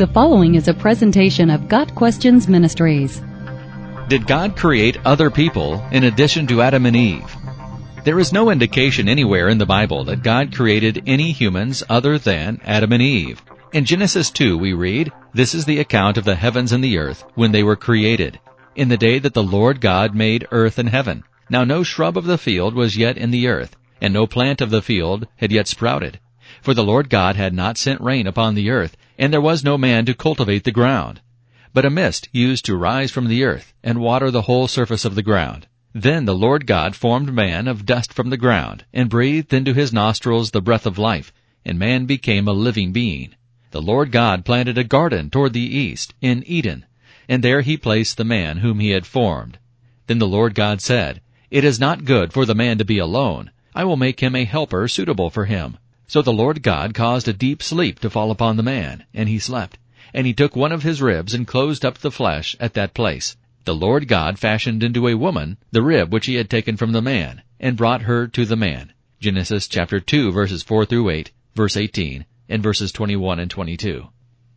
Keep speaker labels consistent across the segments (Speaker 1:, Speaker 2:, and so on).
Speaker 1: The following is a presentation of Got Questions Ministries.
Speaker 2: Did God create other people in addition to Adam and Eve? There is no indication anywhere in the Bible that God created any humans other than Adam and Eve. In Genesis 2 we read, This is the account of the heavens and the earth when they were created, in the day that the Lord God made earth and heaven. Now no shrub of the field was yet in the earth, and no plant of the field had yet sprouted. For the Lord God had not sent rain upon the earth, and there was no man to cultivate the ground. But a mist used to rise from the earth, and water the whole surface of the ground. Then the Lord God formed man of dust from the ground, and breathed into his nostrils the breath of life, and man became a living being. The Lord God planted a garden toward the east, in Eden, and there he placed the man whom he had formed. Then the Lord God said, It is not good for the man to be alone. I will make him a helper suitable for him. So the Lord God caused a deep sleep to fall upon the man, and he slept. And he took one of his ribs and closed up the flesh at that place. The Lord God fashioned into a woman the rib which he had taken from the man, and brought her to the man. Genesis chapter 2 verses 4 through 8, verse 18, and verses 21 and 22.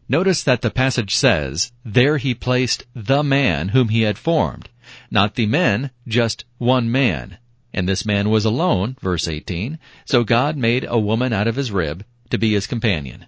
Speaker 2: Notice that the passage says, There he placed the man whom he had formed. Not the men, just one man. And this man was alone, verse 18, so God made a woman out of his rib to be his companion.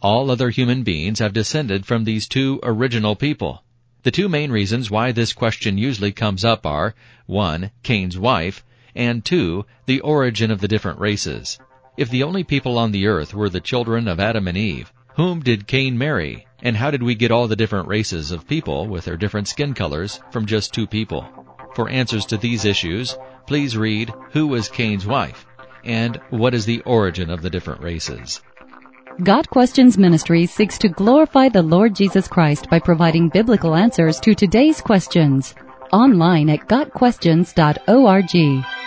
Speaker 2: All other human beings have descended from these two original people. The two main reasons why this question usually comes up are, 1. Cain's wife, and 2. The origin of the different races. If the only people on the earth were the children of Adam and Eve, whom did Cain marry, and how did we get all the different races of people with their different skin colors from just two people? For answers to these issues, please read Who was Cain's wife? and What is the origin of the different races?
Speaker 1: Got Questions Ministry seeks to glorify the Lord Jesus Christ by providing biblical answers to today's questions. Online at GotQuestions.org.